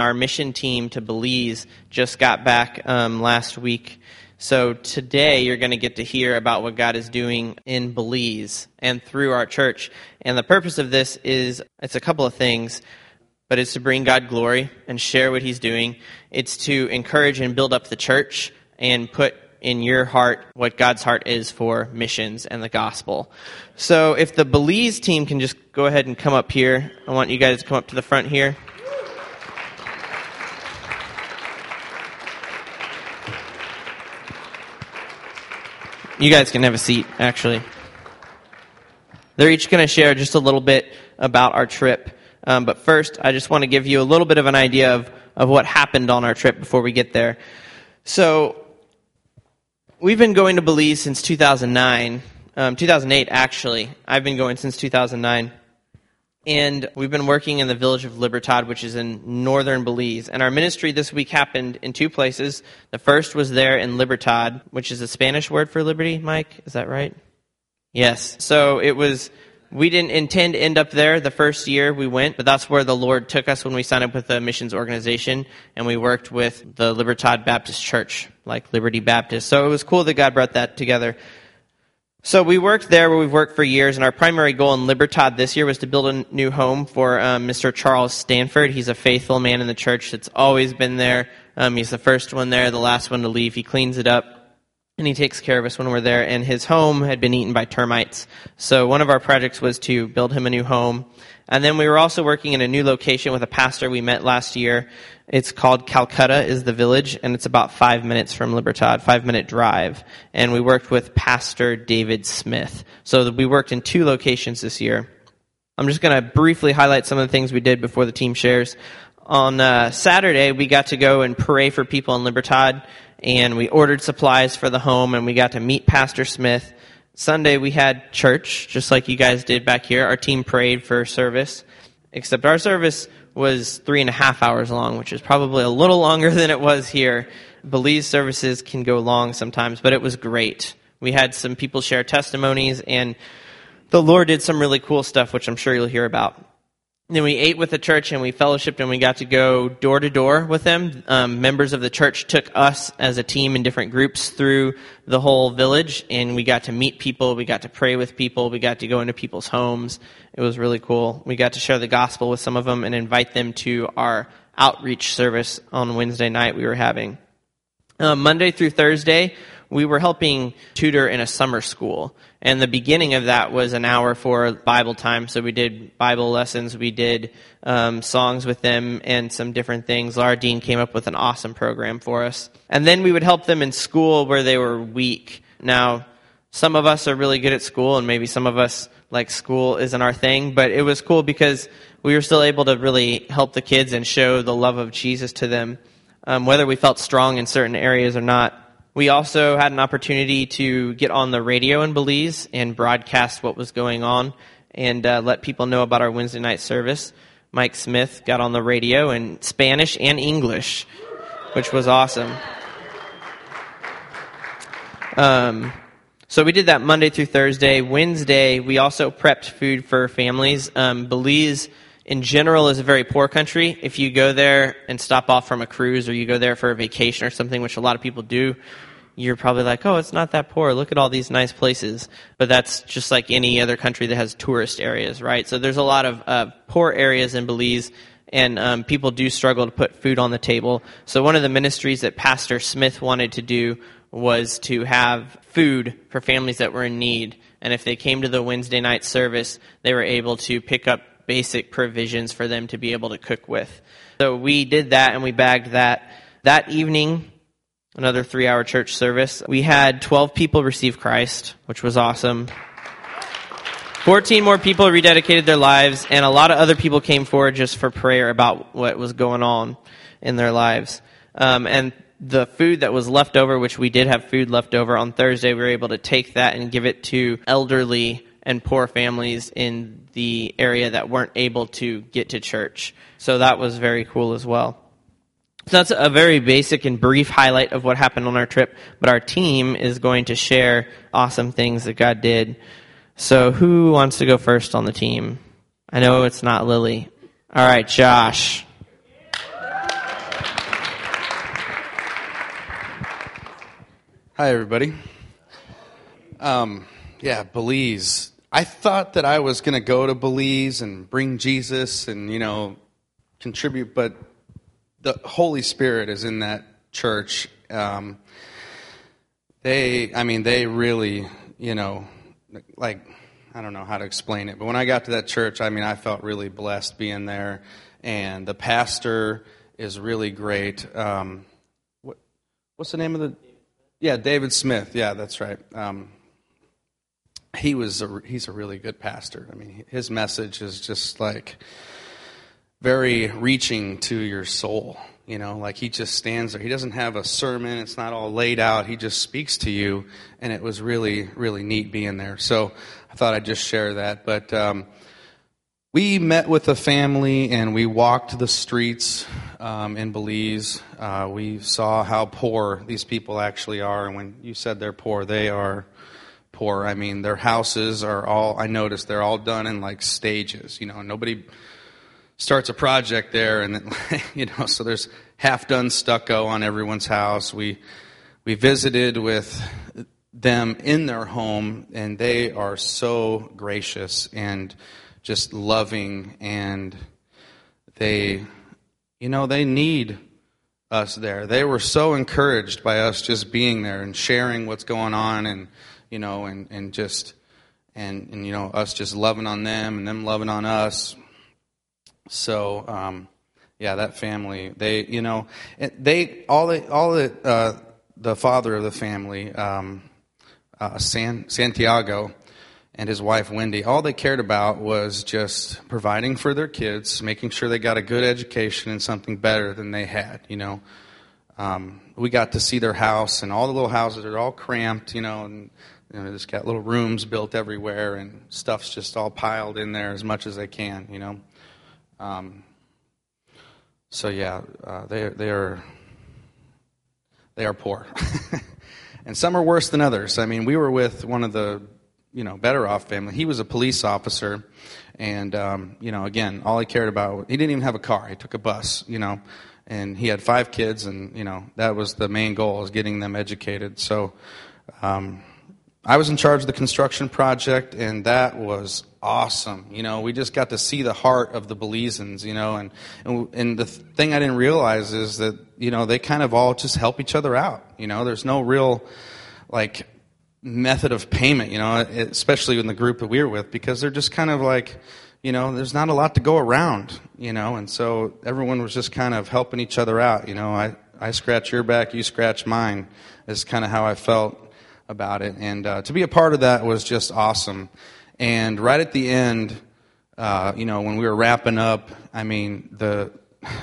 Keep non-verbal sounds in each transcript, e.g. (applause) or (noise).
Our mission team to Belize just got back um, last week. So today you're going to get to hear about what God is doing in Belize and through our church. And the purpose of this is it's a couple of things, but it's to bring God glory and share what he's doing. It's to encourage and build up the church and put in your heart what God's heart is for missions and the gospel. So if the Belize team can just go ahead and come up here, I want you guys to come up to the front here. You guys can have a seat, actually. They're each going to share just a little bit about our trip. Um, but first, I just want to give you a little bit of an idea of, of what happened on our trip before we get there. So, We've been going to Belize since 2009, um, 2008 actually. I've been going since 2009. And we've been working in the village of Libertad, which is in northern Belize. And our ministry this week happened in two places. The first was there in Libertad, which is a Spanish word for liberty, Mike. Is that right? Yes. So it was we didn't intend to end up there the first year we went, but that's where the Lord took us when we signed up with the missions organization and we worked with the Libertad Baptist Church, like Liberty Baptist. So it was cool that God brought that together. So we worked there where we've worked for years, and our primary goal in Libertad this year was to build a new home for um, Mr. Charles Stanford. He's a faithful man in the church that's always been there. Um, he's the first one there, the last one to leave. He cleans it up and he takes care of us when we're there. And his home had been eaten by termites. So one of our projects was to build him a new home. And then we were also working in a new location with a pastor we met last year. It's called Calcutta is the village, and it's about five minutes from Libertad, five minute drive. And we worked with Pastor David Smith. So we worked in two locations this year. I'm just going to briefly highlight some of the things we did before the team shares. On uh, Saturday, we got to go and pray for people in Libertad and we ordered supplies for the home and we got to meet Pastor Smith. Sunday we had church, just like you guys did back here. Our team prayed for service, except our service was three and a half hours long, which is probably a little longer (laughs) than it was here. Belize services can go long sometimes, but it was great. We had some people share testimonies and the Lord did some really cool stuff, which I'm sure you'll hear about then we ate with the church and we fellowshipped and we got to go door to door with them. Um, members of the church took us as a team in different groups through the whole village and we got to meet people. We got to pray with people. We got to go into people's homes. It was really cool. We got to share the gospel with some of them and invite them to our outreach service on Wednesday night we were having. Um, Monday through Thursday, we were helping tutor in a summer school. And the beginning of that was an hour for Bible time. So we did Bible lessons, we did um, songs with them, and some different things. Laura Dean came up with an awesome program for us. And then we would help them in school where they were weak. Now, some of us are really good at school, and maybe some of us like school isn't our thing, but it was cool because we were still able to really help the kids and show the love of Jesus to them, um, whether we felt strong in certain areas or not. We also had an opportunity to get on the radio in Belize and broadcast what was going on and uh, let people know about our Wednesday night service. Mike Smith got on the radio in Spanish and English, which was awesome. Um, so we did that Monday through Thursday. Wednesday, we also prepped food for families. Um, Belize, in general, is a very poor country. If you go there and stop off from a cruise or you go there for a vacation or something, which a lot of people do, you're probably like, oh, it's not that poor. Look at all these nice places. But that's just like any other country that has tourist areas, right? So there's a lot of uh, poor areas in Belize, and um, people do struggle to put food on the table. So one of the ministries that Pastor Smith wanted to do was to have food for families that were in need. And if they came to the Wednesday night service, they were able to pick up basic provisions for them to be able to cook with. So we did that and we bagged that. That evening, another three hour church service. We had 12 people receive Christ, which was awesome. 14 more people rededicated their lives, and a lot of other people came forward just for prayer about what was going on in their lives. Um, and the food that was left over, which we did have food left over on Thursday, we were able to take that and give it to elderly and poor families in the area that weren't able to get to church. So that was very cool as well. So that's a very basic and brief highlight of what happened on our trip, but our team is going to share awesome things that God did. So who wants to go first on the team? I know it's not Lily. All right, Josh. Hi, everybody. Um, yeah, Belize. I thought that I was going to go to Belize and bring Jesus and, you know, contribute, but the Holy Spirit is in that church. Um, they, I mean, they really, you know, like, I don't know how to explain it, but when I got to that church, I mean, I felt really blessed being there. And the pastor is really great. Um, what, what's the name of the yeah, David Smith. Yeah, that's right. Um, he was a, he's a really good pastor. I mean, his message is just like very reaching to your soul. You know, like he just stands there. He doesn't have a sermon. It's not all laid out. He just speaks to you, and it was really, really neat being there. So I thought I'd just share that. But um, we met with a family and we walked the streets um, in Belize. Uh, we saw how poor these people actually are. And when you said they're poor, they are poor. I mean, their houses are all, I noticed they're all done in like stages. You know, nobody starts a project there and then, (laughs) you know, so there's half done stucco on everyone's house. We, we visited with them in their home and they are so gracious and just loving and they you know they need us there they were so encouraged by us just being there and sharing what's going on and you know and and just and and you know us just loving on them and them loving on us so um yeah that family they you know they all the all the uh the father of the family um uh, San, Santiago and his wife Wendy, all they cared about was just providing for their kids, making sure they got a good education and something better than they had. You know, um, we got to see their house, and all the little houses are all cramped. You know, and you know, just got little rooms built everywhere, and stuff's just all piled in there as much as they can. You know, um, so yeah, uh, they they are they are poor. (laughs) and some are worse than others. I mean, we were with one of the you know better off family. He was a police officer, and um, you know again, all he cared about he didn't even have a car. He took a bus. You know, and he had five kids, and you know that was the main goal is getting them educated. So. Um, I was in charge of the construction project, and that was awesome. You know, we just got to see the heart of the Belizeans, you know, and, and, and the thing I didn't realize is that, you know, they kind of all just help each other out. You know, there's no real, like, method of payment, you know, especially in the group that we were with, because they're just kind of like, you know, there's not a lot to go around, you know, and so everyone was just kind of helping each other out, you know. I, I scratch your back, you scratch mine, is kind of how I felt about it. And uh, to be a part of that was just awesome. And right at the end, uh, you know, when we were wrapping up, I mean, the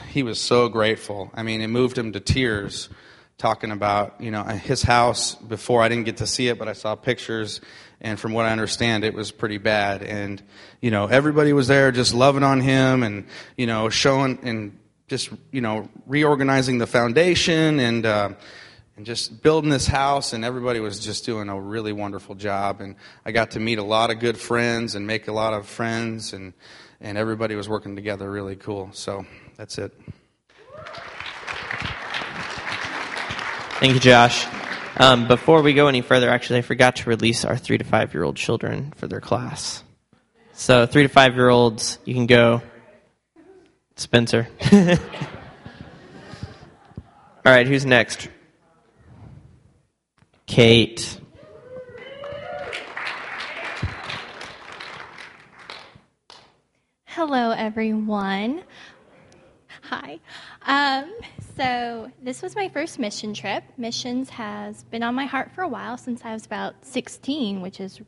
he was so grateful. I mean, it moved him to tears talking about you know his house before I didn't get to see it, but I saw pictures, and from what I understand, it was pretty bad. And you know everybody was there just loving on him, and you know showing and just you know reorganizing the foundation and. Uh, and just building this house, and everybody was just doing a really wonderful job. And I got to meet a lot of good friends and make a lot of friends, and and everybody was working together really cool. So that's it. Thank you, Josh. Um, before we go any further, actually, I forgot to release our three to five year old children for their class. So, three to five year olds, you can go. Spencer. (laughs) All right, who's next? Kate. Hello, everyone. Hi. Um, so, this was my first mission trip. Missions has been on my heart for a while since I was about 16, which is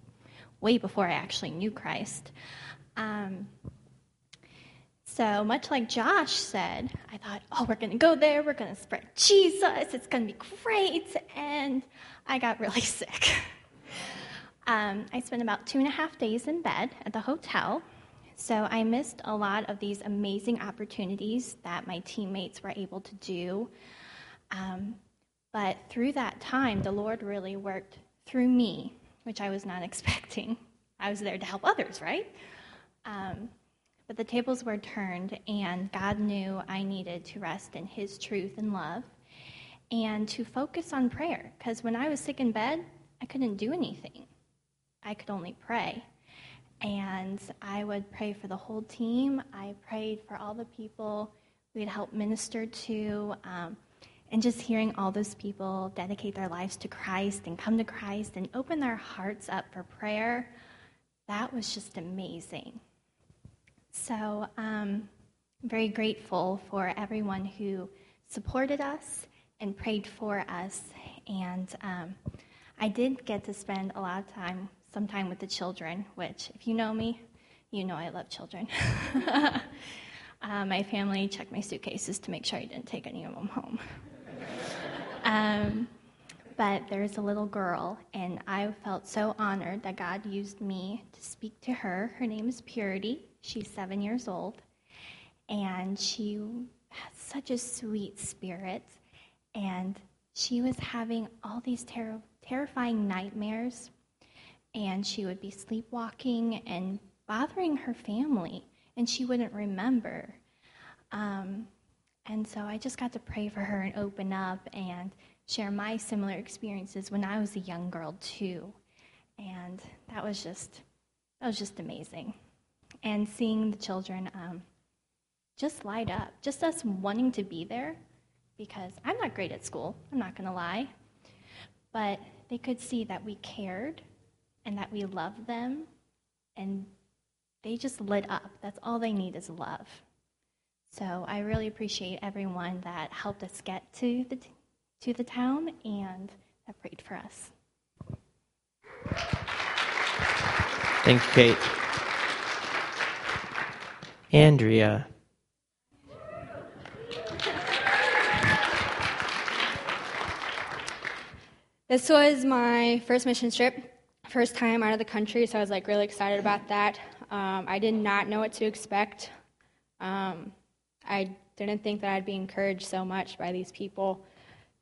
way before I actually knew Christ. Um, so, much like Josh said, I thought, oh, we're going to go there, we're going to spread Jesus, it's going to be great. And I got really (laughs) sick. Um, I spent about two and a half days in bed at the hotel. So I missed a lot of these amazing opportunities that my teammates were able to do. Um, but through that time, the Lord really worked through me, which I was not (laughs) expecting. I was there to help others, right? Um, but the tables were turned, and God knew I needed to rest in His truth and love. And to focus on prayer. Because when I was sick in bed, I couldn't do anything, I could only pray. And I would pray for the whole team. I prayed for all the people we'd help minister to. Um, and just hearing all those people dedicate their lives to Christ and come to Christ and open their hearts up for prayer, that was just amazing. So um, I'm very grateful for everyone who supported us and prayed for us. And um, I did get to spend a lot of time, some time with the children, which, if you know me, you know I love children. (laughs) uh, my family checked my suitcases to make sure I didn't take any of them home. (laughs) Um, but there's a little girl, and I felt so honored that God used me to speak to her. Her name is Purity. She's seven years old, and she has such a sweet spirit. And she was having all these ter- terrifying nightmares, and she would be sleepwalking and bothering her family, and she wouldn't remember. Um, and so I just got to pray for her and open up and share my similar experiences when I was a young girl too. And that was just that was just amazing. And seeing the children um, just light up, just us wanting to be there, because I'm not great at school. I'm not going to lie, but they could see that we cared and that we loved them, and they just lit up. That's all they need is love. So I really appreciate everyone that helped us get to the, to the town and that prayed for us. Thank you, Kate. Andrea. This was my first mission trip, first time out of the country, so I was like really excited about that. Um, I did not know what to expect. Um, I didn't think that I'd be encouraged so much by these people.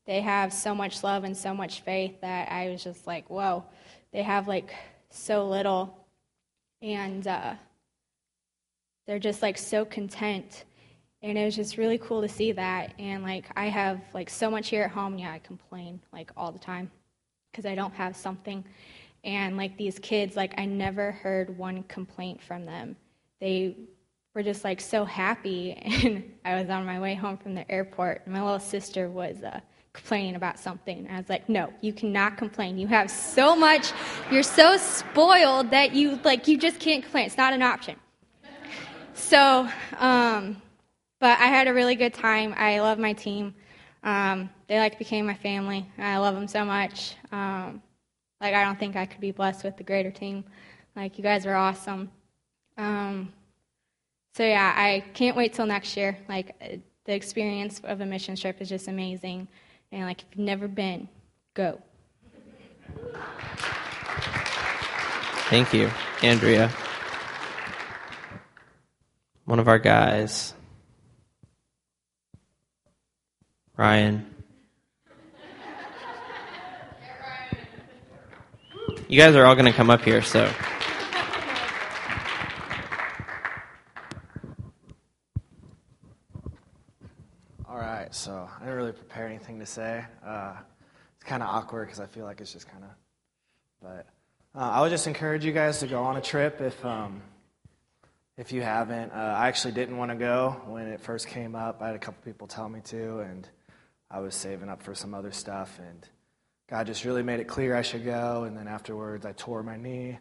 They have so much love and so much faith that I was just like, whoa, they have like so little. And uh, they're just like so content. And it was just really cool to see that. And like, I have like so much here at home. Yeah, I complain like all the time because I don't have something. And like these kids, like, I never heard one complaint from them. They were just like so happy. (laughs) And I was on my way home from the airport, and my little sister was uh, complaining about something. I was like, no, you cannot complain. You have so much, you're so spoiled that you like you just can't complain. It's not an option. So, um, but I had a really good time. I love my team. Um, they like became my family. I love them so much. Um, like I don't think I could be blessed with a greater team. Like you guys are awesome. Um, so yeah, I can't wait till next year. Like the experience of a mission trip is just amazing, and like if you've never been, go. Thank you, Andrea. One of our guys, Ryan. You guys are all going to come up here, so. All right, so I didn't really prepare anything to say. Uh, it's kind of awkward because I feel like it's just kind of. But uh, I would just encourage you guys to go on a trip if um, if you haven't. Uh, I actually didn't want to go when it first came up. I had a couple people tell me to, and I was saving up for some other stuff, and God just really made it clear I should go. And then afterwards, I tore my knee,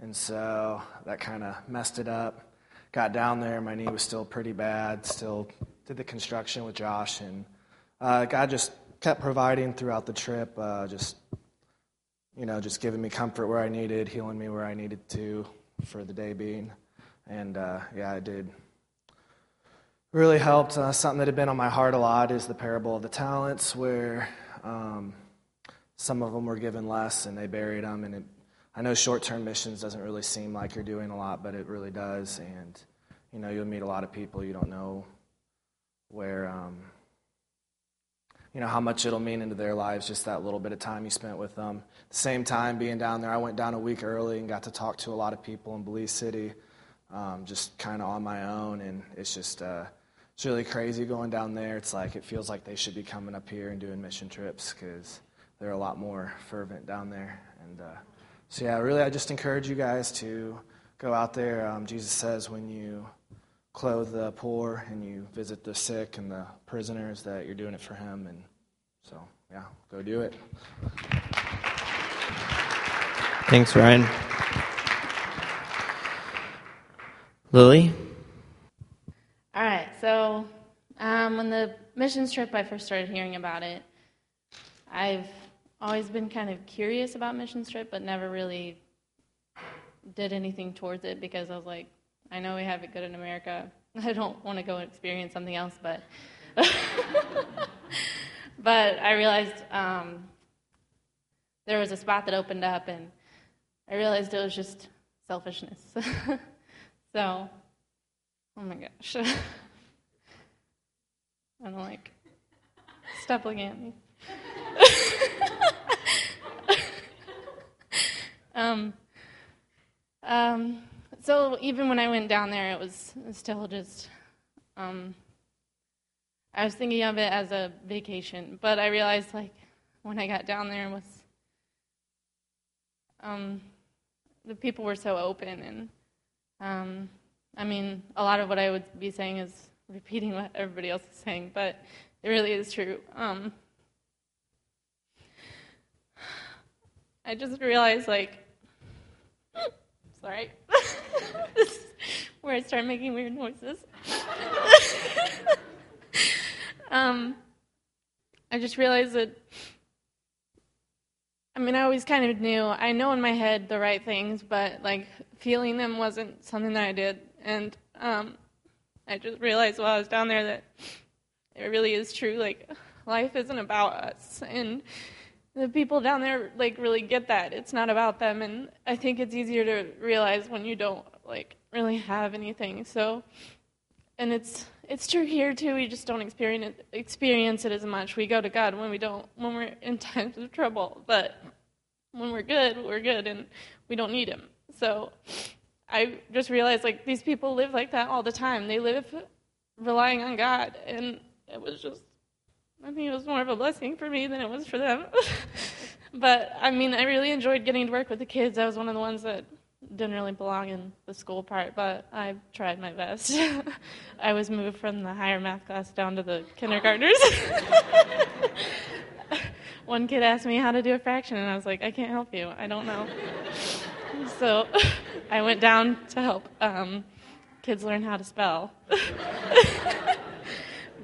and so that kind of messed it up. Got down there, my knee was still pretty bad. Still did the construction with Josh, and uh, God just kept providing throughout the trip. Uh, just you know, just giving me comfort where I needed, healing me where I needed to for the day being. And uh, yeah, I did. Really helped. Uh, something that had been on my heart a lot is the parable of the talents, where um, some of them were given less and they buried them. And it, I know short term missions doesn't really seem like you're doing a lot, but it really does. And, you know, you'll meet a lot of people you don't know where. Um, you know how much it'll mean into their lives just that little bit of time you spent with them the same time being down there i went down a week early and got to talk to a lot of people in belize city um, just kind of on my own and it's just uh, it's really crazy going down there. It's like it feels like they should be coming up here and doing mission trips because they're a lot more fervent down there. And uh, so, yeah, really, I just encourage you guys to go out there. Um, Jesus says when you clothe the poor and you visit the sick and the prisoners that you're doing it for Him. And so, yeah, go do it. Thanks, Ryan. Lily? All right, so um, when the missions trip, I first started hearing about it, I've always been kind of curious about missions trip, but never really did anything towards it because I was like, I know we have it good in America. (laughs) I don't want to go experience something else, but (laughs) but I realized um, there was a spot that opened up, and I realized it was just selfishness. (laughs) so, oh my gosh, (laughs) I don't like stop looking at me. (laughs) um, um, so even when I went down there, it was still just. Um, I was thinking of it as a vacation, but I realized like when I got down there was um, the people were so open, and um, I mean, a lot of what I would be saying is repeating what everybody else is saying, but it really is true. Um, I just realized like (gasps) Sorry. (laughs) this is where I start making weird noises. (laughs) um, I just realized that. I mean, I always kind of knew. I know in my head the right things, but like feeling them wasn't something that I did. And um, I just realized while I was down there that it really is true. Like, life isn't about us. And the people down there like really get that. It's not about them. And i think it's easier to realize when you don't like really have anything. So and it's it's true here too. We just don't experience it, experience it as much. We go to god when we don't when we're (laughs) in times of trouble. But when we're good we're good and we don't need him. So i just realized like these people live like that all the time they live relying on god and it was just I think it was more of a blessing for me than it was for them. (laughs) but I mean, I really enjoyed getting to work with the kids. I was one of the ones that didn't really belong in the school part, but I tried my best. (laughs) I was moved from the higher math class down to the kindergartners. (laughs) One kid asked me how to do a fraction, and I was like, I can't help you. I don't know. So (laughs) I went down to help um, kids learn how to spell. (laughs)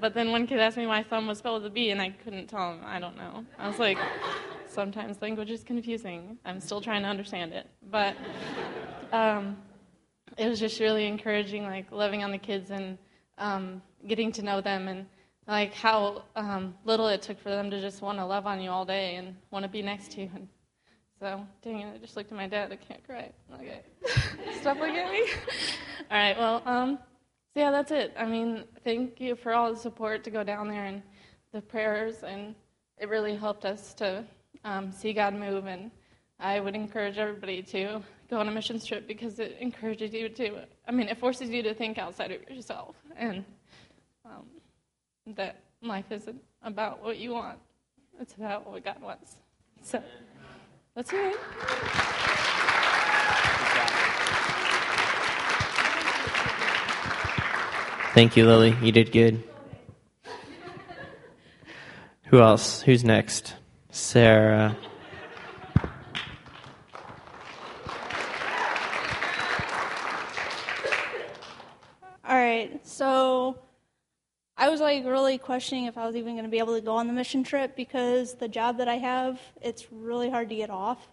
But then one kid asked me why thumb was spelled with a B, and I couldn't tell him. I don't know. I was like, sometimes language is confusing. I'm still trying to understand it. But um, it was just really encouraging, like loving on the kids and um, getting to know them, and like how um, little it took for them to just want to love on you all day and want to be next to you. And so, dang it, I just looked at my dad. I can't cry. Okay, stop looking at me. (laughs) all right, well. Um, so yeah, that's it. I mean, thank you for all the support to go down there and the prayers, and it really helped us to um, see God move. And I would encourage everybody to go on a mission trip because it encourages you to. I mean, it forces you to think outside of yourself, and um, that life isn't about what you want; it's about what God wants. So that's it. Thank you, Lily. You did good. Who else? Who's next? Sarah. All right, so I was like really questioning if I was even going to be able to go on the mission trip because the job that I have, it's really hard to get off.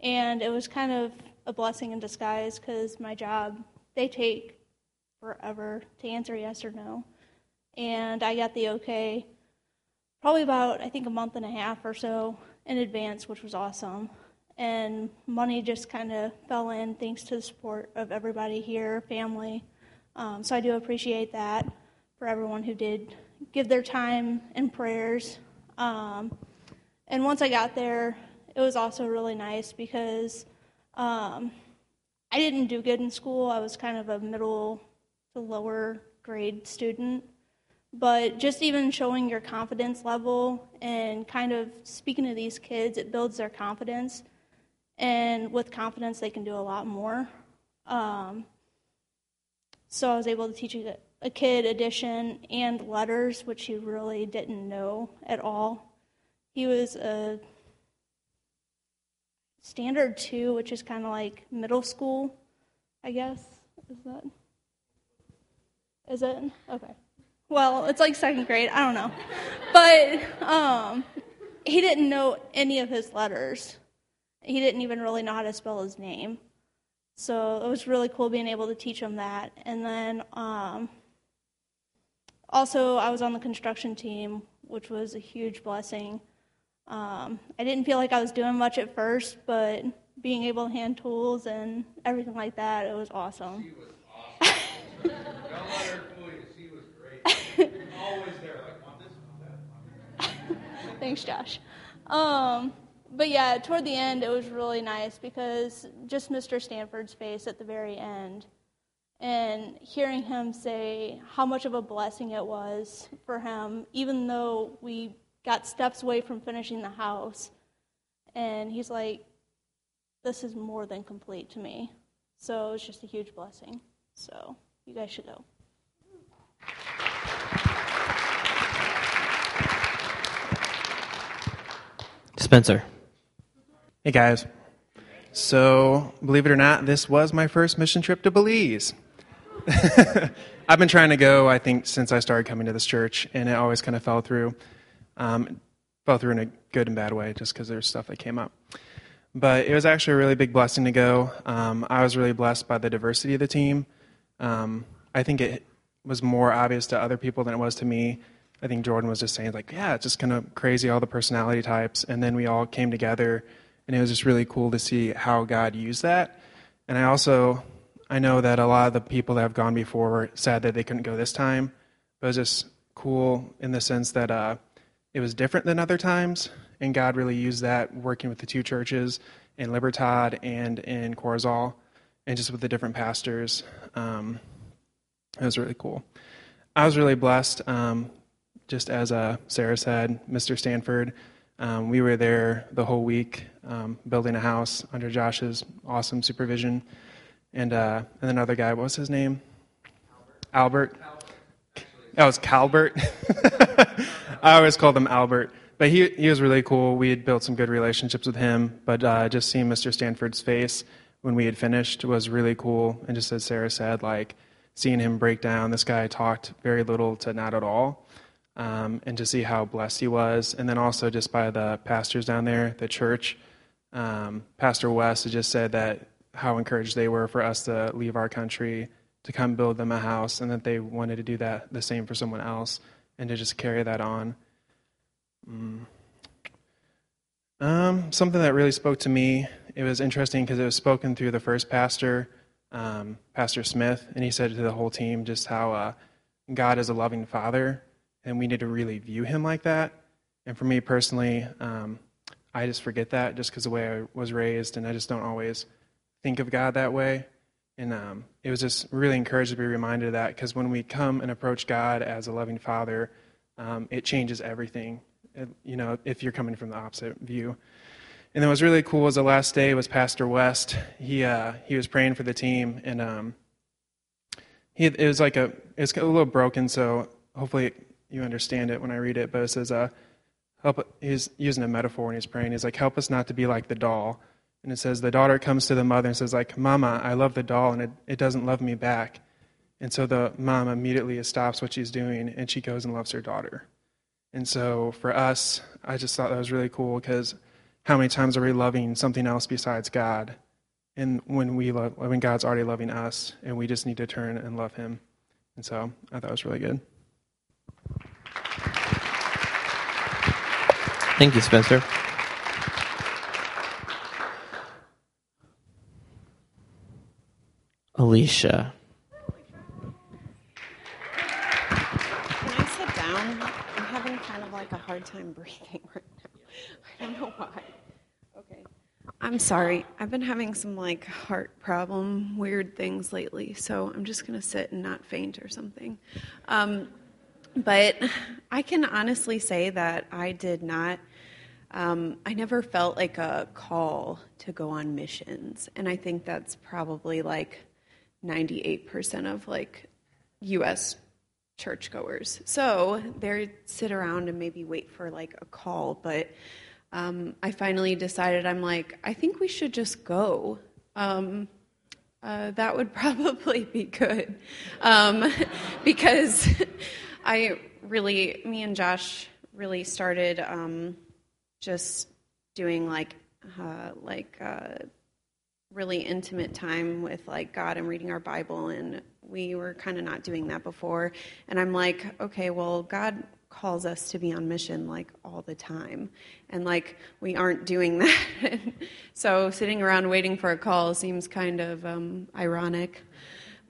And it was kind of a blessing in disguise because my job, they take forever to answer yes or no. And I got the okay probably about, I think, a month and a half or so in advance, which was awesome. And money just kind of fell in thanks to the support of everybody here, family. Um, so I do appreciate that for everyone who did give their time and prayers. Um, and once I got there, it was also really nice because um, I didn't do good in school. I was kind of a middle to lower grade student. But just even showing your confidence level and kind of speaking to these kids, it builds their confidence. And with confidence, they can do a lot more. Um, so I was able to teach a, kid edition and letters, which he really didn't know at all. He was a standard two, which is kind of like middle school, I guess. Is that? Is it? Okay. Well, it's like second grade. I don't know. But um, he didn't know any of his letters. He didn't even really know how to spell his name. So it was really cool being able to teach him that. And then um, also, I was on the construction team, which was a huge blessing. Um, I didn't feel like I was doing much at first, but being able to hand tools and everything like that, it was awesome. She was (laughs) awesome. Don't let her fool you. She was great. Always there, like, want this, want that. Thanks, Josh. Um, but yeah, toward the end, it was really nice because just Mr. Stanford's face at the very end and hearing him say how much of a blessing it was for him, even though we got steps away from finishing the house. And he's like, This is more than complete to me. So it was just a huge blessing. So you guys should go. Spencer. Hey guys. So, believe it or not, this was my first mission trip to Belize. (laughs) I've been trying to go, I think, since I started coming to this church, and it always kind of fell through. Um, fell through in a good and bad way, just because there's stuff that came up. But it was actually a really big blessing to go. Um, I was really blessed by the diversity of the team. Um, I think it was more obvious to other people than it was to me. I think Jordan was just saying, like, yeah, it's just kind of crazy, all the personality types. And then we all came together and it was just really cool to see how God used that. And I also I know that a lot of the people that have gone before were sad that they couldn't go this time, but it was just cool in the sense that uh, it was different than other times, and God really used that working with the two churches in Libertad and in Corozal, and just with the different pastors. Um, it was really cool. I was really blessed. Um, just as uh, Sarah said, Mr. Stanford um, we were there the whole week um, building a house under Josh's awesome supervision. And, uh, and another guy, what was his name? Albert. Albert. That was Calbert. (laughs) I always called him Albert. But he, he was really cool. We had built some good relationships with him. But uh, just seeing Mr. Stanford's face when we had finished was really cool. And just as Sarah said, like seeing him break down, this guy talked very little to not at all um, and to see how blessed he was. And then also just by the pastors down there, the church. Um, Pastor West had just said that how encouraged they were for us to leave our country to come build them a house, and that they wanted to do that the same for someone else, and to just carry that on. Mm. Um, something that really spoke to me. It was interesting because it was spoken through the first pastor, um, Pastor Smith, and he said to the whole team just how uh, God is a loving Father, and we need to really view him like that. And for me personally, um, I just forget that just because the way I was raised, and I just don't always think of God that way. And um, it was just really encouraged to be reminded of that because when we come and approach God as a loving Father, um, it changes everything. It, you know, if you're coming from the opposite view. And then what was really cool was the last day was Pastor West. He uh, he was praying for the team, and um, he it was like a it's a little broken, so hopefully you understand it when I read it, but it says, uh, help, he's using a metaphor when he's praying. He's like, help us not to be like the doll. And it says, the daughter comes to the mother and says, like, Mama, I love the doll, and it, it doesn't love me back. And so the mom immediately stops what she's doing, and she goes and loves her daughter. And so for us, I just thought that was really cool because how many times are we loving something else besides God? And when we love, when God's already loving us, and we just need to turn and love Him. And so I thought it was really good. Thank you, Spencer. Alicia. Can I sit down? I'm having kind of like a hard time breathing right now. I don't know why. Okay. I'm sorry. I've been having some like heart problem, weird things lately, so I'm just going to sit and not faint or something. Um, but I can honestly say that I did not. Um, I never felt like a call to go on missions, and I think that's probably like 98% of like U.S. churchgoers. So they sit around and maybe wait for like a call, but um, I finally decided I'm like, I think we should just go. Um, uh, that would (laughs) probably be good um, (laughs) because I really, me and Josh really started um, just doing like uh, like uh, really intimate time with like God and reading our Bible, and we were kind of not doing that before. And I'm like, okay, well, God calls us to be on mission like all the time, and like we aren't doing (laughs) that. so sitting around waiting for a call seems kind of um, ironic.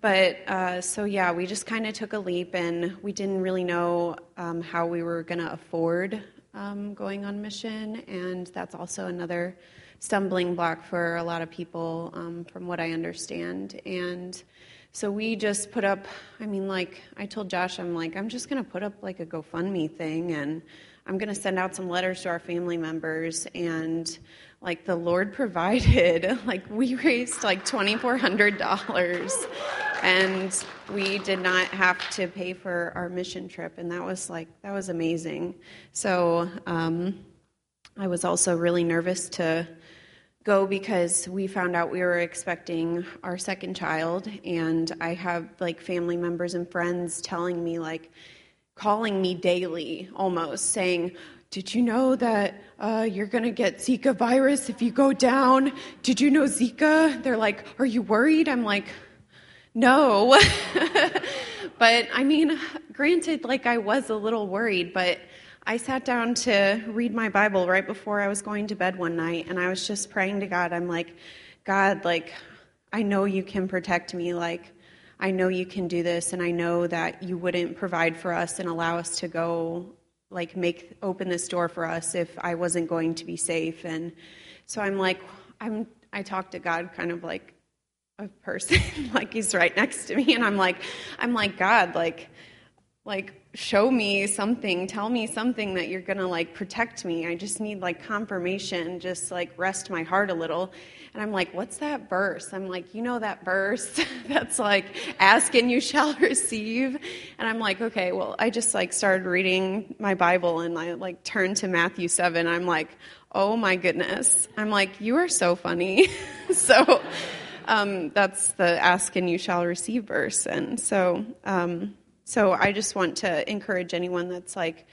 But uh, so yeah, we just kind of took a leap, and we didn't really know um, how we were going to afford um, going on mission, and that's also another stumbling block for a lot of people, um, from what I understand. And so we just put up. I mean, like I told Josh, I'm like, I'm just going to put up like a GoFundMe thing, and I'm going to send out some letters to our family members and like the Lord (laughs) provided. Like we raised like $2,400 and we did not have to pay for our mission trip. And that was like, that was amazing. So um, I was also really nervous to go because we found out we were expecting our second child. And I have like family members and friends telling me, like, calling me daily almost saying, did you know that uh, you're going to get Zika virus if you go down? Did you know Zika? They're like, Are you worried? I'm like, No. (laughs) but I mean, granted, like I was a little worried, but I sat down to read my Bible right before I was going to bed one night, and I was just praying to God. I'm like, God, like, I know you can protect me. Like, I know you can do this, and I know that you wouldn't provide for us and allow us to go like make open this door for us if I wasn't going to be safe. And so I'm like, I'm I talk to God kind of like a person, (laughs) like he's right next to me, and I'm like, I'm like God, like like show me something tell me something that you're gonna like protect me. I just need like confirmation just like rest my heart a little. And i'm like what's that verse? I'm like you know that verse (laughs) that's like ask and you shall (laughs) receive? And i'm like okay well i just like started reading my bible and i like turned to matthew 7 i'm like oh my goodness. I'm like you are so funny. (laughs) So um, that's the ask and you shall receive verse. And so um, so I just want to encourage anyone that's like,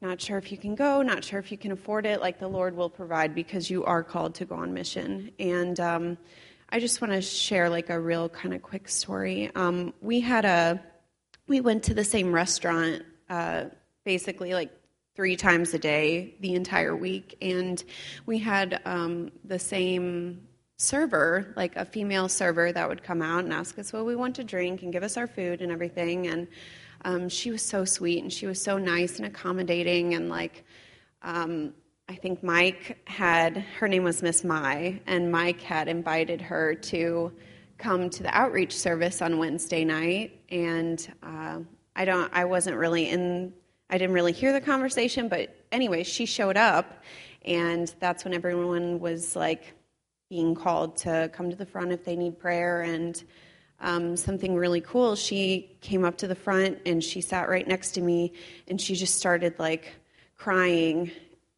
not sure if you can go, not sure if you can afford it, like the Lord will provide because you are called to go on mission. And um, I just want to share like a real kind of quick story. Um, we had a, we went to the same restaurant uh, basically like three times a day the entire week, and we had um, the same server, like a female server that would come out and ask us what we want to drink and give us our food and everything. And um, she was so sweet and she was so nice and accommodating. And like, um, I think Mike had, her name was Miss Mai, and Mike had invited her to come to the outreach service on Wednesday night. And uh, I don't, I wasn't really in, I didn't really hear the conversation, but anyway, she showed up. And that's when everyone was like, being called to come to the front if they need prayer. And um, something really cool, she came up to the front and she sat right next to me and she just started like crying.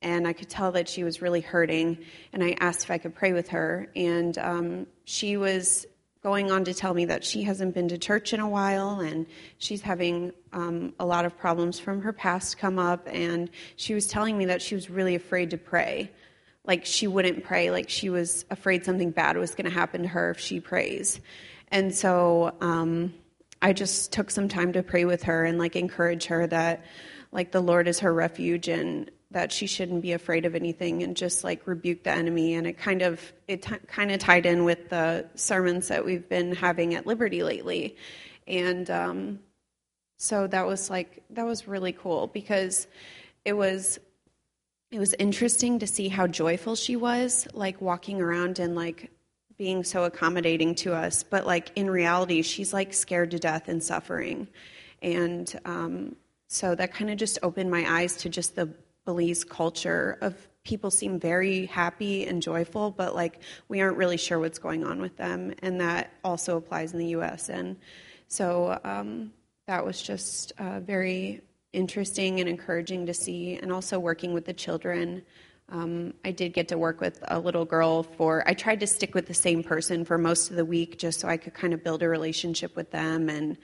And I could tell that she was really hurting. And I asked if I could pray with her. And um, she was going on to tell me that she hasn't been to church in a while and she's having um, a lot of problems from her past come up. And she was telling me that she was really afraid to pray like she wouldn't pray, like she was afraid something bad was going to happen to her if she prays. And so um, I just took some time to pray with her and like encourage her that like the Lord is her refuge and that she shouldn't be afraid of anything and just like rebuke the enemy. And it kind of it t- kind of tied in with the sermons that we've been having at liberty lately. And um, so that was like that was really cool because it was it was interesting to see how joyful she was, like walking around and like being so accommodating to us. But like in reality, she's like scared to death and suffering. And um, so that kind of just opened my eyes to just the Belize culture of people seem very happy and joyful, but like we aren't really sure what's going on with them, and that also applies in the U.S. And so um, that was just uh, very interesting and encouraging to see, and also working with the children. Um, I did get to work with a little girl for, I tried to stick with the same person for most of the week just so I could kind of build a relationship with them. And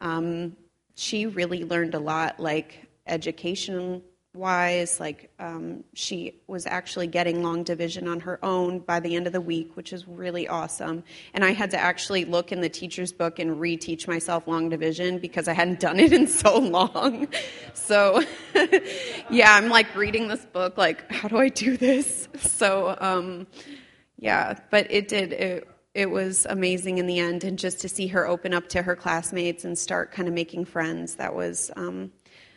um, she really learned a lot, like education wise. Like um, she was actually getting long division on her own by the end of the week, which is really awesome. And I had to actually look in the teacher's book and reteach myself long division because I hadn't (laughs) done it in so long. So, (laughs) yeah, I'm like reading this book, like, how do I do this? (laughs) So, um, yeah, but it did. It, it was amazing in the end, and just to see her open up to her classmates and start kind of making friends, that was um,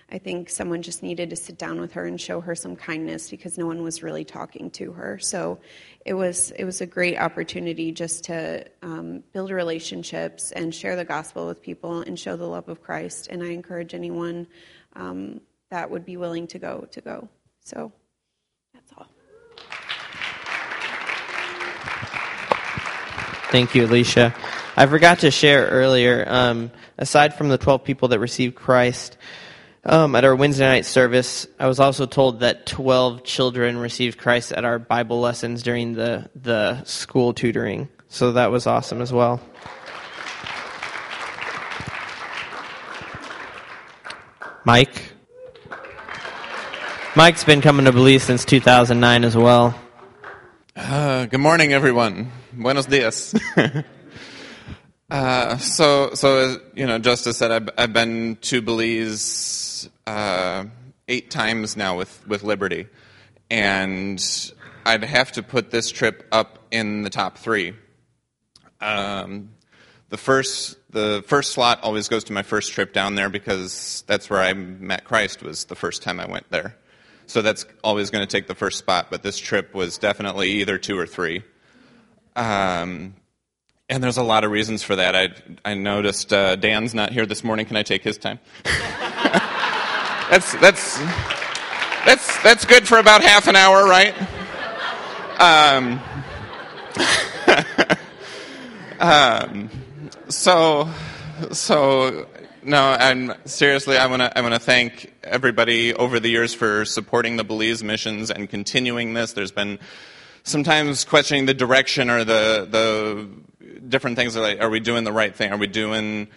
I think someone just needed to sit down with her and show her some kindness because no one was really talking to her. So it was it was a great opportunity just to um, build relationships and share the gospel with people and show the love of Christ. And I encourage anyone um, that would be willing to go to go. So that's all. Thank you, Alicia. I forgot to share earlier. Um, aside from the twelve people that received Christ. Um, at our Wednesday night service, I was also told that 12 children received Christ at our Bible lessons during the, the school tutoring. So that was awesome as well. Mike? Mike's been coming to Belize since 2009 as well. Uh, good morning, everyone. Buenos dias. (laughs) uh, so, so you know, Justice said I've, I've been to Belize uh, eight times now with, with Liberty, and I'd have to put this trip up in the top three. Um, the first the first slot always goes to my first trip down there because that's where I met Christ was the first time I went there. So that's always going to take the first spot. But this trip was definitely either two or three. Um, and there's a lot of reasons for that. I I noticed uh, Dan's not here this morning. Can I take his time? (laughs) That's that's that's that's good for about half an hour, right? Um, (laughs) um, so so no, I'm seriously. I want to. I want to thank everybody over the years for supporting the Belize missions and continuing this. There's been sometimes questioning the direction or the the different things. Like, are we doing the right thing? Are we doing?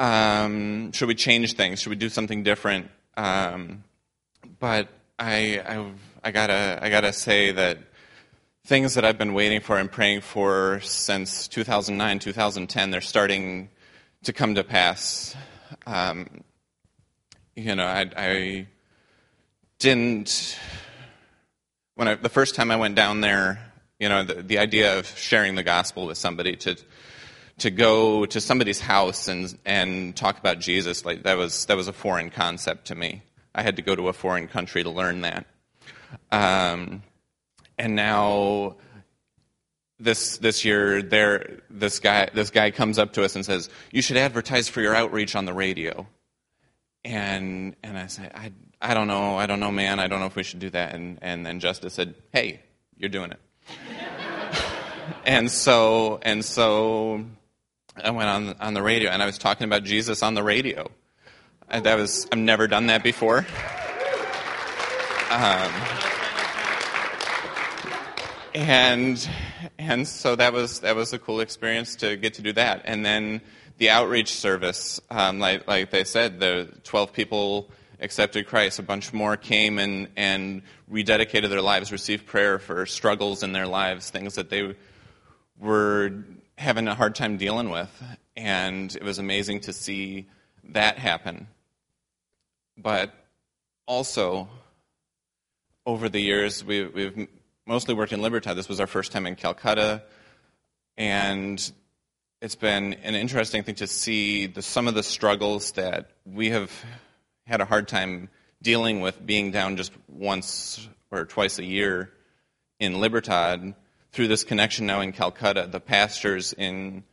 Um, should we change things? Should we do something different? Um, but I, I, I, gotta, I gotta say that things that I've been waiting for and praying for since 2009, 2010, they're starting to come to pass. Um, you know, I, I didn't when I, the first time I went down there. You know, the, the idea of sharing the gospel with somebody to to go to somebody's house and and talk about Jesus like that was that was a foreign concept to me. I had to go to a foreign country to learn that. Um, and now this this year there this guy this guy comes up to us and says, "You should advertise for your outreach on the radio." And and I say, "I I don't know. I don't know, man. I don't know if we should do that." And and then Justice said, "Hey, you're doing it." (laughs) and so and so I went on on the radio and I was talking about Jesus on the radio. And that was I've never done that before. Um, and and so that was that was a cool experience to get to do that. And then the outreach service, um, like like they said, the twelve people accepted Christ. A bunch more came and and rededicated their lives, received prayer for struggles in their lives, things that they were having a hard time dealing with. And it was amazing to see that happen. But also, over the years, we, we've mostly worked in Libertad. This was our first time in Calcutta. And it's been an interesting thing to see the, some of the struggles that we have had a hard time dealing with being down just once or twice a year in Libertad through this connection now in Calcutta, the pastors in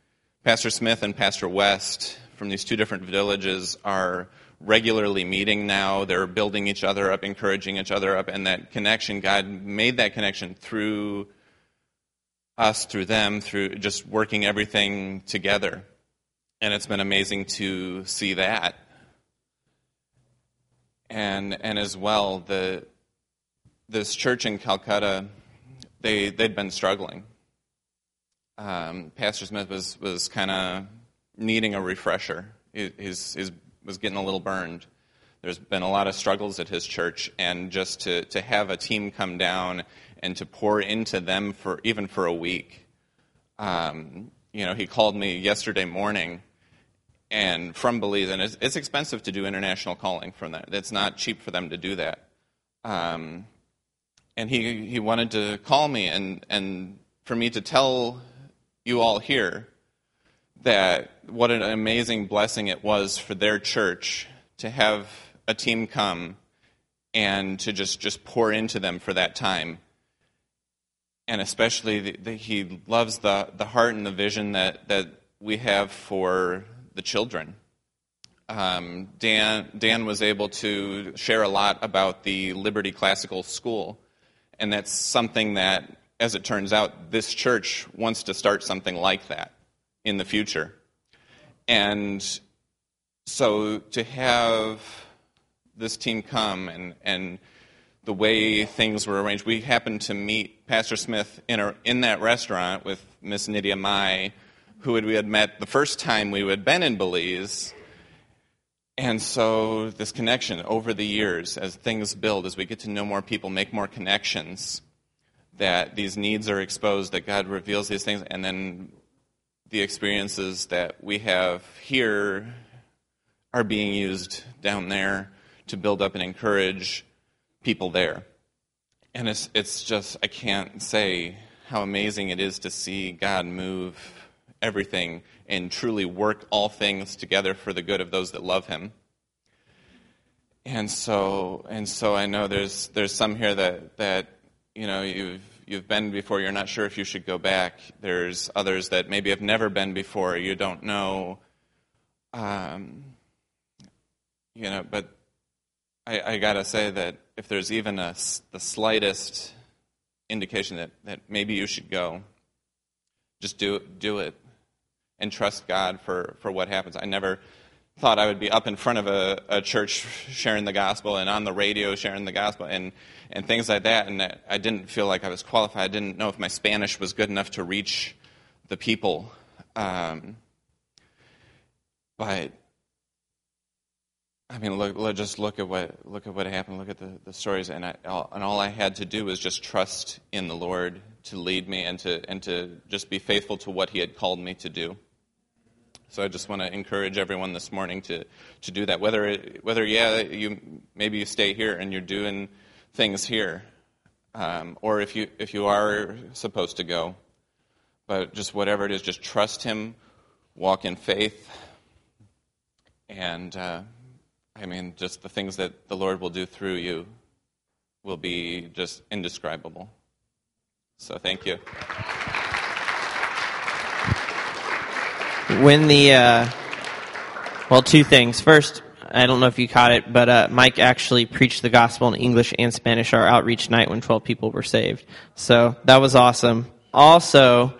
Pastor Smith and Pastor West from these two different villages are regularly meeting now. They're building each other up, encouraging each other up, and that connection, God made that connection through us, through them, through just working everything together. And it's been amazing to see that. And, and as well, the, this church in Calcutta, they, they'd been struggling. Um, Pastor Smith was, was kind of needing a refresher. He he's, he's, was getting a little burned. There's been a lot of struggles at his church, and just to, to have a team come down and to pour into them for even for a week. Um, you know, he called me yesterday morning and from Belize, and it's, it's, expensive to do international calling from that. It's not cheap for them to do that. Um, and he, he wanted to call me and, and for me to tell you all here that what an amazing blessing it was for their church to have a team come and to just, just pour into them for that time. And especially, the, he loves the, the heart and the vision that, that we have for the children. Um, Dan, Dan was able to share a lot about the Liberty Classical School, and that's something that, as it turns out, this church wants to start something like that in the future. And so to have this team come and, and the way things were arranged, we happened to meet Pastor Smith in, a, in that restaurant with Miss Nydia Mai who we had met the first time we had been in Belize. And so, this connection over the years, as things build, as we get to know more people, make more connections, that these needs are exposed, that God reveals these things, and then the experiences that we have here are being used down there to build up and encourage people there. And it's, it's just, I can't say how amazing it is to see God move everything and truly work all things together for the good of those that love him. And so and so I know there's there's some here that that you know you've you've been before you're not sure if you should go back. There's others that maybe have never been before you don't know. Um, you know, but I, I gotta say that if there's even a, the slightest indication that, that maybe you should go, just do do it and trust God for, for what happens. I never thought I would be up in front of a, a church sharing the gospel and on the radio sharing the gospel and, and things like that. And I didn't feel like I was qualified. I didn't know if my Spanish was good enough to reach the people. Um, but I mean, look, look, just look at what look at what happened. Look at the, the stories, and I, all, and all I had to do was just trust in the Lord to lead me and to and to just be faithful to what He had called me to do. So I just want to encourage everyone this morning to, to do that. Whether, whether yeah, you, maybe you stay here and you're doing things here, um, or if you, if you are supposed to go. But just whatever it is, just trust Him, walk in faith, and uh, I mean, just the things that the Lord will do through you will be just indescribable. So thank you. When the uh, well, two things. First, I don't know if you caught it, but uh, Mike actually preached the gospel in English and Spanish our outreach night when 12 people were saved. So that was awesome. Also,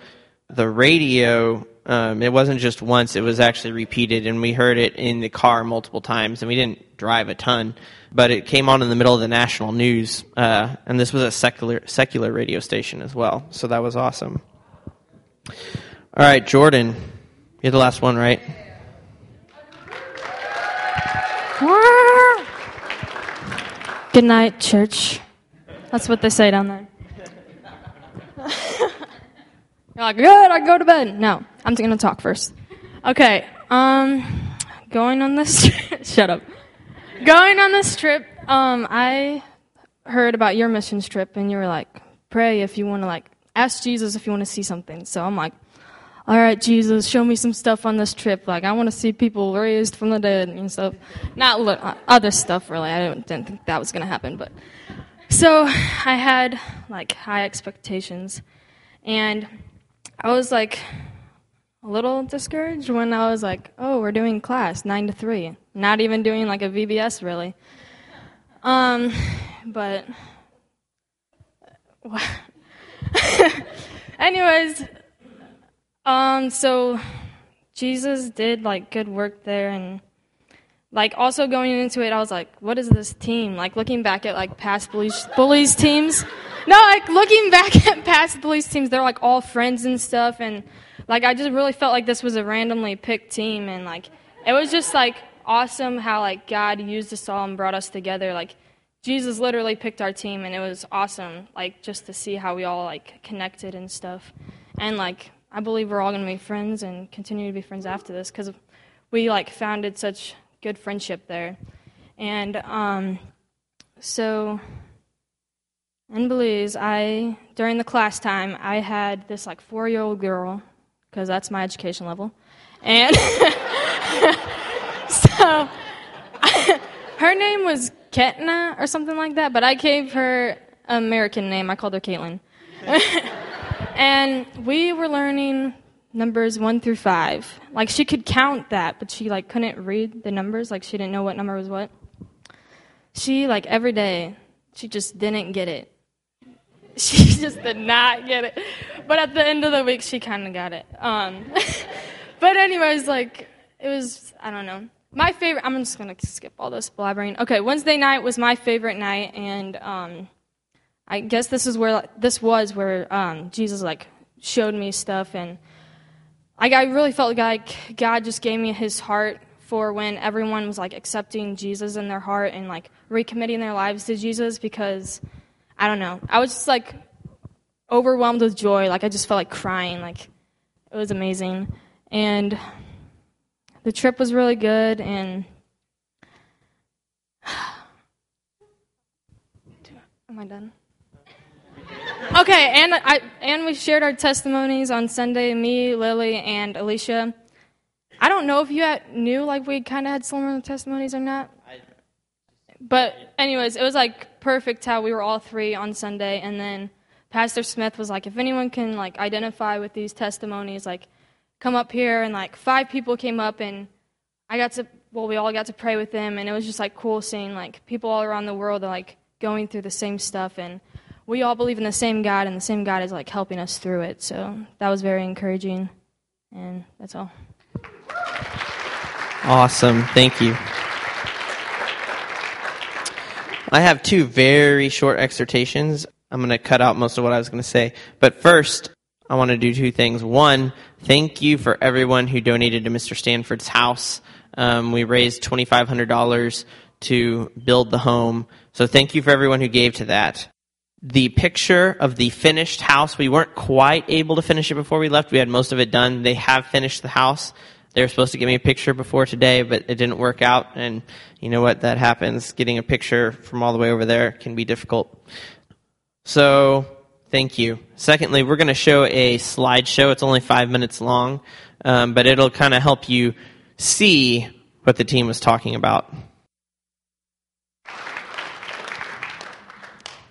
the radio, um, it wasn't just once, it was actually repeated, and we heard it in the car multiple times, and we didn't drive a ton, but it came on in the middle of the national news, uh, and this was a secular, secular radio station as well. So that was awesome. All right, Jordan. You're the last one, right? (laughs) Good night, church. That's what they say down there. (laughs) You're like, good, I go to bed. No, I'm going to talk first. Okay, um, going on this, (laughs) shut up. Going on this trip, um, I heard about your missions trip and you were like, pray if you want to like, ask Jesus if you want to see something. So I'm like, all right, Jesus, show me some stuff on this trip. Like, I want to see people raised from the dead and stuff. Not uh, other stuff, really. I didn't, didn't think that was going to happen. But so I had like high expectations, and I was like a little discouraged when I was like, "Oh, we're doing class nine to three. not even doing like a VBS really. Um, but (laughs) anyways, um, so Jesus did like good work there and like also going into it, I was like, what is this team? Like looking back at like past bullies, bullies teams. No, like looking (laughs) back at past bullies teams, they're like all friends and stuff. And like, I just really felt like this was a randomly picked team. And like, it was just like awesome how like God used us all and brought us together. Like, Jesus literally picked our team and it was awesome. Like, just to see how we all like connected and stuff. And like, I believe we're all going to be friends and continue to be friends after this because we like founded such good friendship there. And um, so in Belize, I during the class time, I had this like four year old girl because that's my education level, and (laughs) so (laughs) her name was Ketna or something like that. But I gave her American name. I called her Caitlin, (laughs) and we were learning numbers one through five. Like she could count that, but she like couldn't read the numbers. Like she didn't know what number was what. She like every day, she just didn't get it. (laughs) She just did not get it. But at the end of the week, she kind of got it. Um, (laughs) but anyways, like it was I don't know. My favorite. I'm just gonna skip all this blabbering. Okay, Wednesday night was my favorite night, and um, I guess this is where this was where um, Jesus like showed me stuff and like I really felt like God just gave me His heart for when everyone was like accepting Jesus in their heart and like recommitting their lives to Jesus because I don't know I was just like overwhelmed with joy. Like I just felt like crying. Like it was amazing. And the trip was really good and (sighs) am I done? Okay, and I and we shared our testimonies on Sunday. Me, Lily, and Alicia. I don't know if you had, knew like we kind of had similar testimonies or not. But anyways, it was like perfect how we were all three on Sunday, and then Pastor Smith was like, if anyone can like identify with these testimonies, like come up here, and like five people came up, and I got to well, we all got to pray with them, and it was just like cool seeing like people all around the world are like going through the same stuff and we all believe in the same God, and the same God is like helping us through it. So that was very encouraging, and that's all. Awesome. Thank you. I have two very short exhortations. I'm going to cut out most of what I was going to say. But first, I want to do two things. One, thank you for everyone who donated to Mr. Stanford's house. Um, we raised $2,500 to build the home. So thank you for everyone who gave to that the picture of the finished house. We weren't quite able to finish it before we left. We had most of it done. They have finished the house. They were supposed to give me a picture before today, but it didn't work out. And you know what? That happens. Getting a picture from all the way over there can be difficult. So, thank you. Secondly, we're going to show a slideshow. It's only five minutes long, um, but it'll kind of help you see what the team was talking about.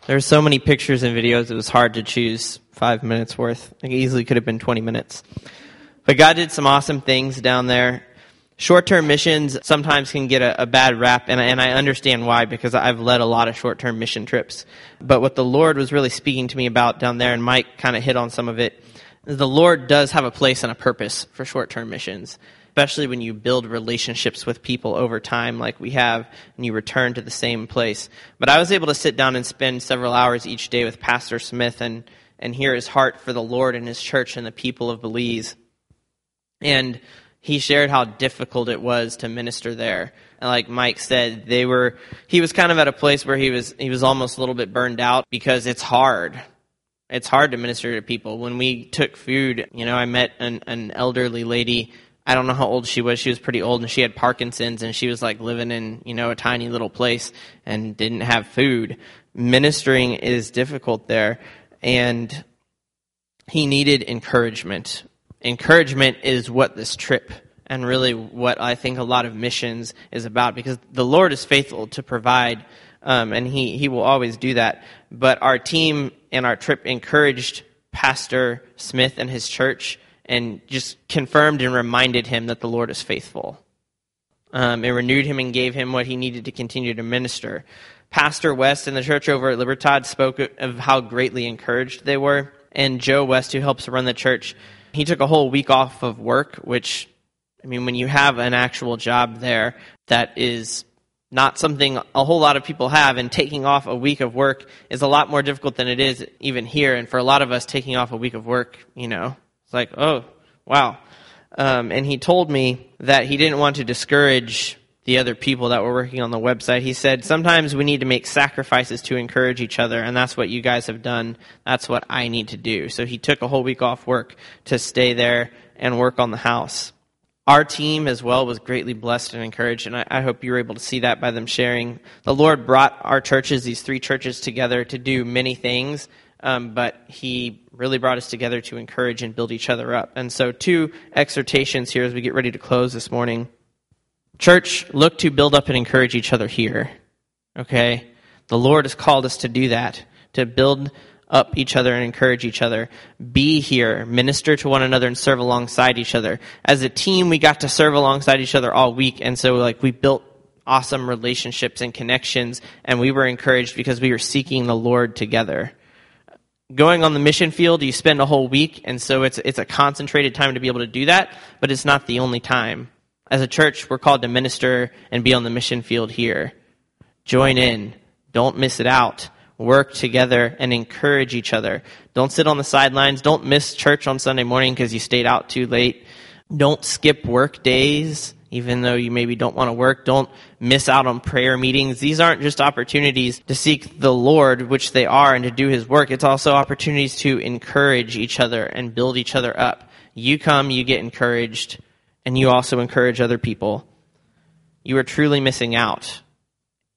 There were so many pictures and videos, it was hard to choose five minutes worth. It easily could have been 20 minutes. But God did some awesome things down there. Short-term missions sometimes can get a, a bad rap, and, and I understand why, because I've led a lot of short-term mission trips. But what the Lord was really speaking to me about down there, and Mike kind of hit on some of it, is the Lord does have a place and a purpose for short-term missions especially when you build relationships with people over time like we have and you return to the same place. But I was able to sit down and spend several hours each day with Pastor Smith and, and hear his heart for the Lord and his church and the people of Belize. And he shared how difficult it was to minister there. And like Mike said, they were he was kind of at a place where he was he was almost a little bit burned out because it's hard. It's hard to minister to people. When we took food, you know, I met an, an elderly lady I don't know how old she was. She was pretty old and she had Parkinson's and she was like living in, you know, a tiny little place and didn't have food. Ministering is difficult there and he needed encouragement. Encouragement is what this trip and really what I think a lot of missions is about because the Lord is faithful to provide um, and he, he will always do that. But our team and our trip encouraged Pastor Smith and his church and just confirmed and reminded him that the Lord is faithful. Um, it renewed him and gave him what he needed to continue to minister. Pastor West in the church over at Libertad spoke of how greatly encouraged they were. And Joe West, who helps run the church, he took a whole week off of work, which, I mean, when you have an actual job there, that is not something a whole lot of people have, and taking off a week of work is a lot more difficult than it is even here. And for a lot of us, taking off a week of work, you know, it's like, oh, wow. Um, and he told me that he didn't want to discourage the other people that were working on the website. He said, sometimes we need to make sacrifices to encourage each other, and that's what you guys have done. That's what I need to do. So he took a whole week off work to stay there and work on the house. Our team as well was greatly blessed and encouraged, and I, I hope you were able to see that by them sharing. The Lord brought our churches, these three churches, together to do many things, um, but He really brought us together to encourage and build each other up. And so, two exhortations here as we get ready to close this morning. Church, look to build up and encourage each other here. Okay? The Lord has called us to do that, to build up each other and encourage each other. Be here, minister to one another and serve alongside each other. As a team, we got to serve alongside each other all week, and so like we built awesome relationships and connections, and we were encouraged because we were seeking the Lord together. Going on the mission field, you spend a whole week, and so it's it's a concentrated time to be able to do that, but it's not the only time. As a church, we're called to minister and be on the mission field here. Join in. Don't miss it out. Work together and encourage each other. Don't sit on the sidelines. Don't miss church on Sunday morning because you stayed out too late. Don't skip work days, even though you maybe don't want to work. Don't miss out on prayer meetings. These aren't just opportunities to seek the Lord, which they are, and to do His work. It's also opportunities to encourage each other and build each other up. You come, you get encouraged and you also encourage other people, you are truly missing out.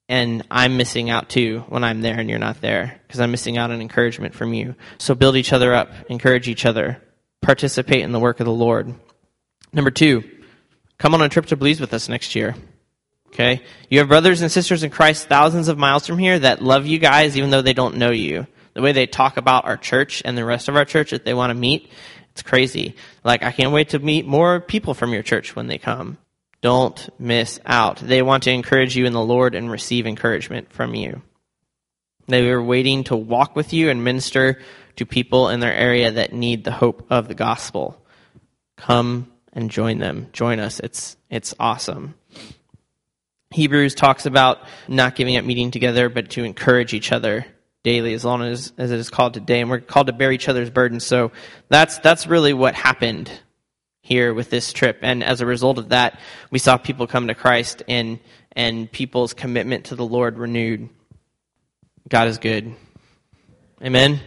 And I'm missing out too when I'm there and you're not there because I'm missing out on encouragement from you. So build each other up, encourage each other, participate in the work of the Lord. Number two, come on a trip to Belize with us next year. Okay? You have brothers and sisters in Christ thousands of miles from here that love you guys even though they don't know you. The way they talk about our church and the rest of our church that they want to meet it's crazy. Like, I can't wait to meet more people from your church when they come. Don't miss out. They want to encourage you in the Lord and receive encouragement from you. They are waiting to walk with you and minister to people in their area that need the hope of the gospel. Come and join them. Join us. It's, it's awesome. Hebrews talks about not giving up meeting together, but to encourage each other daily as long as, as it is called today. And we're called to bear each other's burdens. So that's, that's really what happened here with this trip. And as a result of that, we saw people come to Christ and, and people's commitment to the Lord renewed. God is good. Amen.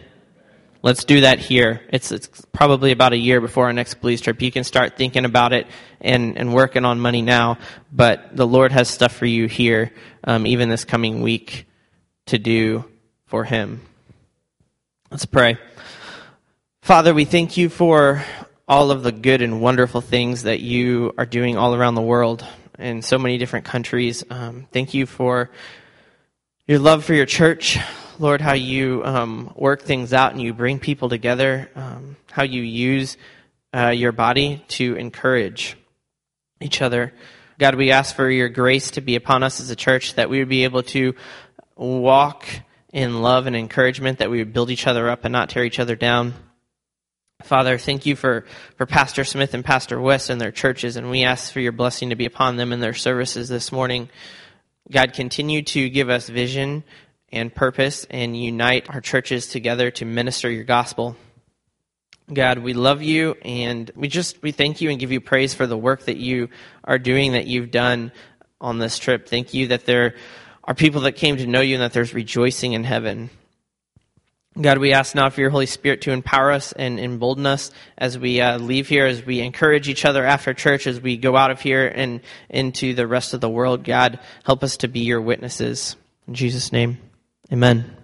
Let's do that here. It's, it's probably about a year before our next Belize trip. You can start thinking about it and, and working on money now, but the Lord has stuff for you here, um, even this coming week, to do for him. Let's pray. Father, we thank you for all of the good and wonderful things that you are doing all around the world in so many different countries. Um, thank you for your love for your church. Lord, how you um, work things out and you bring people together, um, how you use uh, your body to encourage each other. God, we ask for your grace to be upon us as a church, that we would be able to walk in love and encouragement, that we would build each other up and not tear each other down. Father, thank you for, for Pastor Smith and Pastor West and their churches, and we ask for your blessing to be upon them in their services this morning. God, continue to give us vision and purpose and unite our churches together to minister your gospel. God, we love you and we just we thank you and give you praise for the work that you are doing that you've done on this trip. Thank you that there are people that came to know you and that there's rejoicing in heaven. God, we ask now for your Holy Spirit to empower us and embolden us as we uh, leave here, as we encourage each other after church, as we go out of here and into the rest of the world. God, help us to be your witnesses. In Jesus' name, amen.